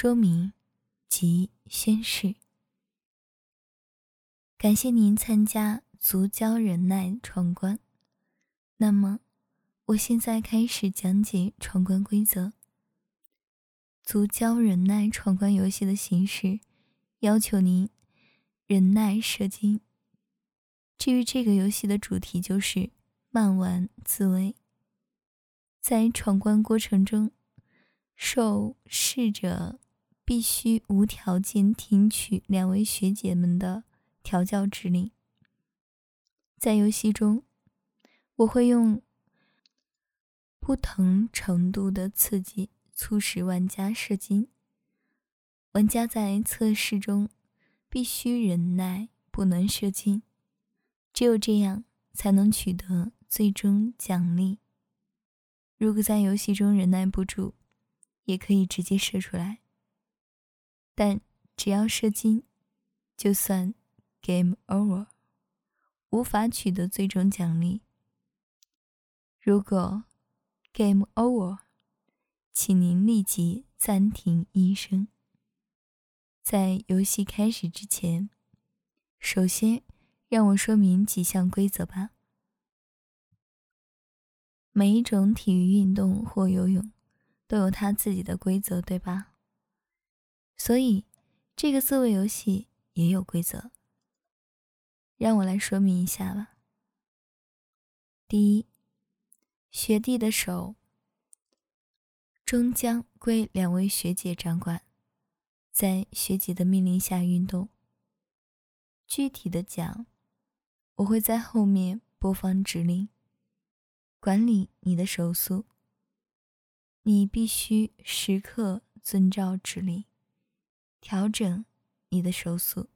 说明及宣誓。感谢您参加足交忍耐闯关。那么，我现在开始讲解闯关规则。足交忍耐闯关游戏的形式，要求您忍耐射精。至于这个游戏的主题，就是慢玩自慰。在闯关过程中，受试者必须无条件听取两位学姐们的。调教指令。在游戏中，我会用不同程度的刺激促使玩家射精。玩家在测试中必须忍耐，不能射精，只有这样才能取得最终奖励。如果在游戏中忍耐不住，也可以直接射出来，但只要射精，就算。Game over，无法取得最终奖励。如果 Game over，请您立即暂停医生。在游戏开始之前，首先让我说明几项规则吧。每一种体育运动或游泳都有它自己的规则，对吧？所以这个自慰游戏也有规则。让我来说明一下吧。第一，学弟的手终将归两位学姐掌管，在学姐的命令下运动。具体的讲，我会在后面播放指令，管理你的手速。你必须时刻遵照指令，调整你的手速。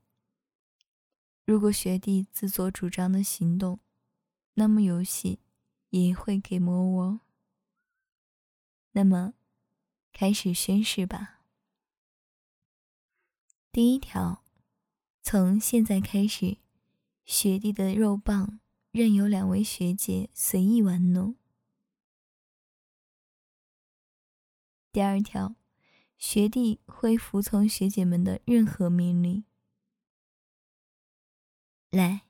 如果学弟自作主张的行动，那么游戏也会给魔我。那么，开始宣誓吧。第一条，从现在开始，学弟的肉棒任由两位学姐随意玩弄。第二条，学弟会服从学姐们的任何命令。来，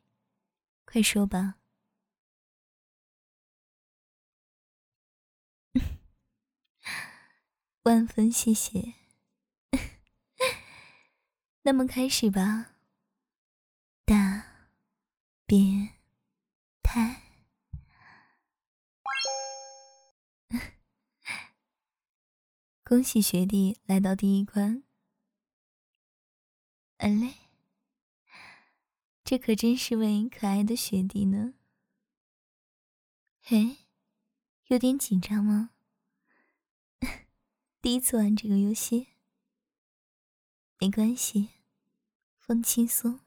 快说吧。万分谢谢。那么开始吧。大变态。恭喜学弟来到第一关。嗯嘞。这可真是位可爱的学弟呢。嘿，有点紧张吗？第一次玩这个游戏，没关系，放轻松。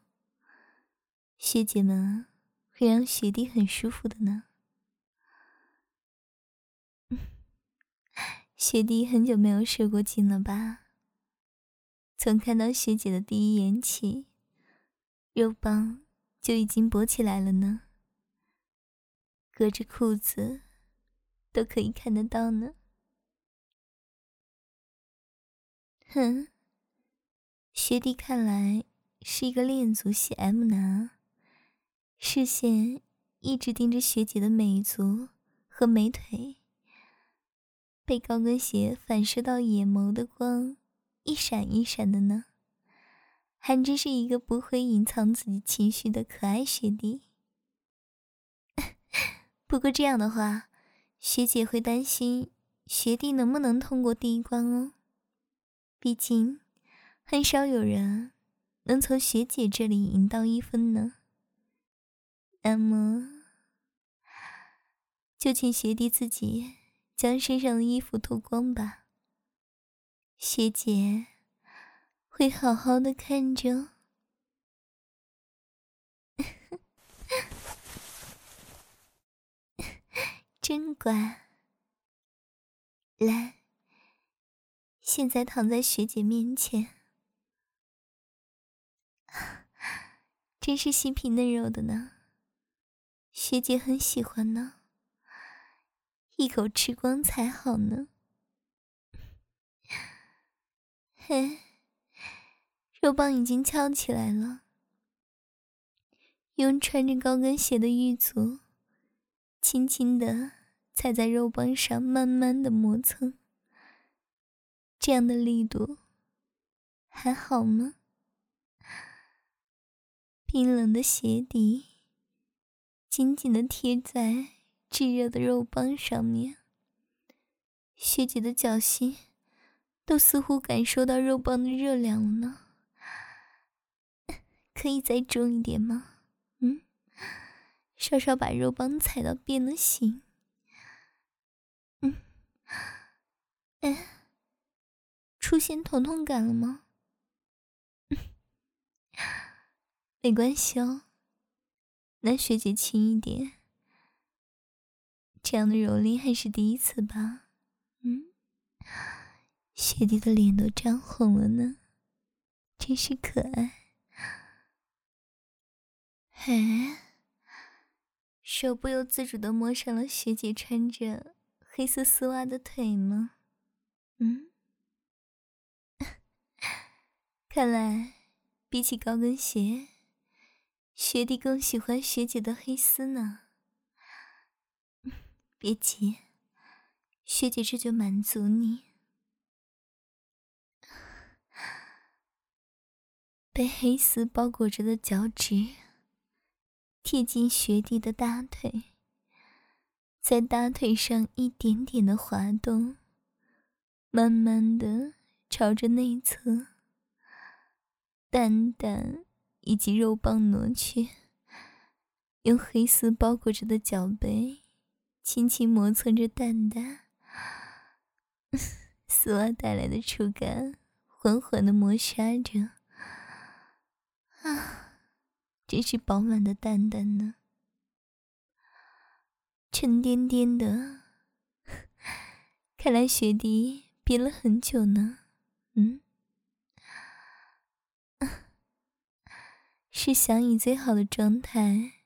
学姐们会让学弟很舒服的呢。学弟很久没有射过精了吧？从看到学姐的第一眼起。肉棒就已经勃起来了呢，隔着裤子都可以看得到呢。哼，学弟看来是一个恋足系 M 男，视线一直盯着学姐的美足和美腿，被高跟鞋反射到眼眸的光一闪一闪的呢。还真是一个不会隐藏自己情绪的可爱学弟。不过这样的话，学姐会担心学弟能不能通过第一关哦。毕竟，很少有人能从学姐这里赢到一分呢。那么，就请学弟自己将身上的衣服脱光吧。学姐。会好好的看着，真乖。来，现在躺在学姐面前，真是细皮嫩肉的呢。学姐很喜欢呢，一口吃光才好呢。嘿，肉棒已经翘起来了，用穿着高跟鞋的玉足，轻轻的踩在肉棒上，慢慢的磨蹭。这样的力度还好吗？冰冷的鞋底紧紧的贴在炙热的肉棒上面，学姐的脚心都似乎感受到肉棒的热量了呢。可以再重一点吗？嗯，稍稍把肉棒踩到变了形。嗯，哎，出现疼痛感了吗？没关系哦，那学姐轻一点。这样的蹂躏还是第一次吧？嗯，学弟的脸都涨红了呢，真是可爱。嘿，手不由自主的摸上了学姐穿着黑色丝袜的腿吗？嗯，看来比起高跟鞋。学弟更喜欢学姐的黑丝呢。别急，学姐这就满足你。被黑丝包裹着的脚趾贴近学弟的大腿，在大腿上一点点的滑动，慢慢的朝着内侧，蛋蛋。以及肉棒挪去，用黑丝包裹着的脚背，轻轻磨蹭着蛋蛋，丝袜带来的触感，缓缓的磨砂着，啊，真是饱满的蛋蛋呢，沉甸甸的，看来学弟憋了很久呢，嗯。是想以最好的状态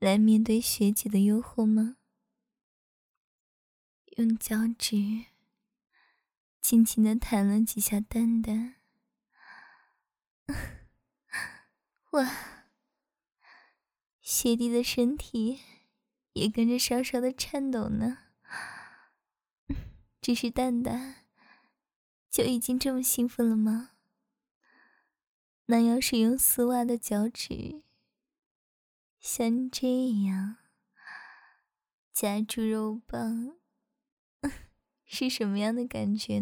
来面对学姐的诱惑吗？用脚趾轻轻的弹了几下蛋蛋，哇！学弟的身体也跟着稍稍的颤抖呢。只是蛋蛋就已经这么兴奋了吗？那要是用丝袜的脚趾，像这样夹住肉棒，是什么样的感觉呢？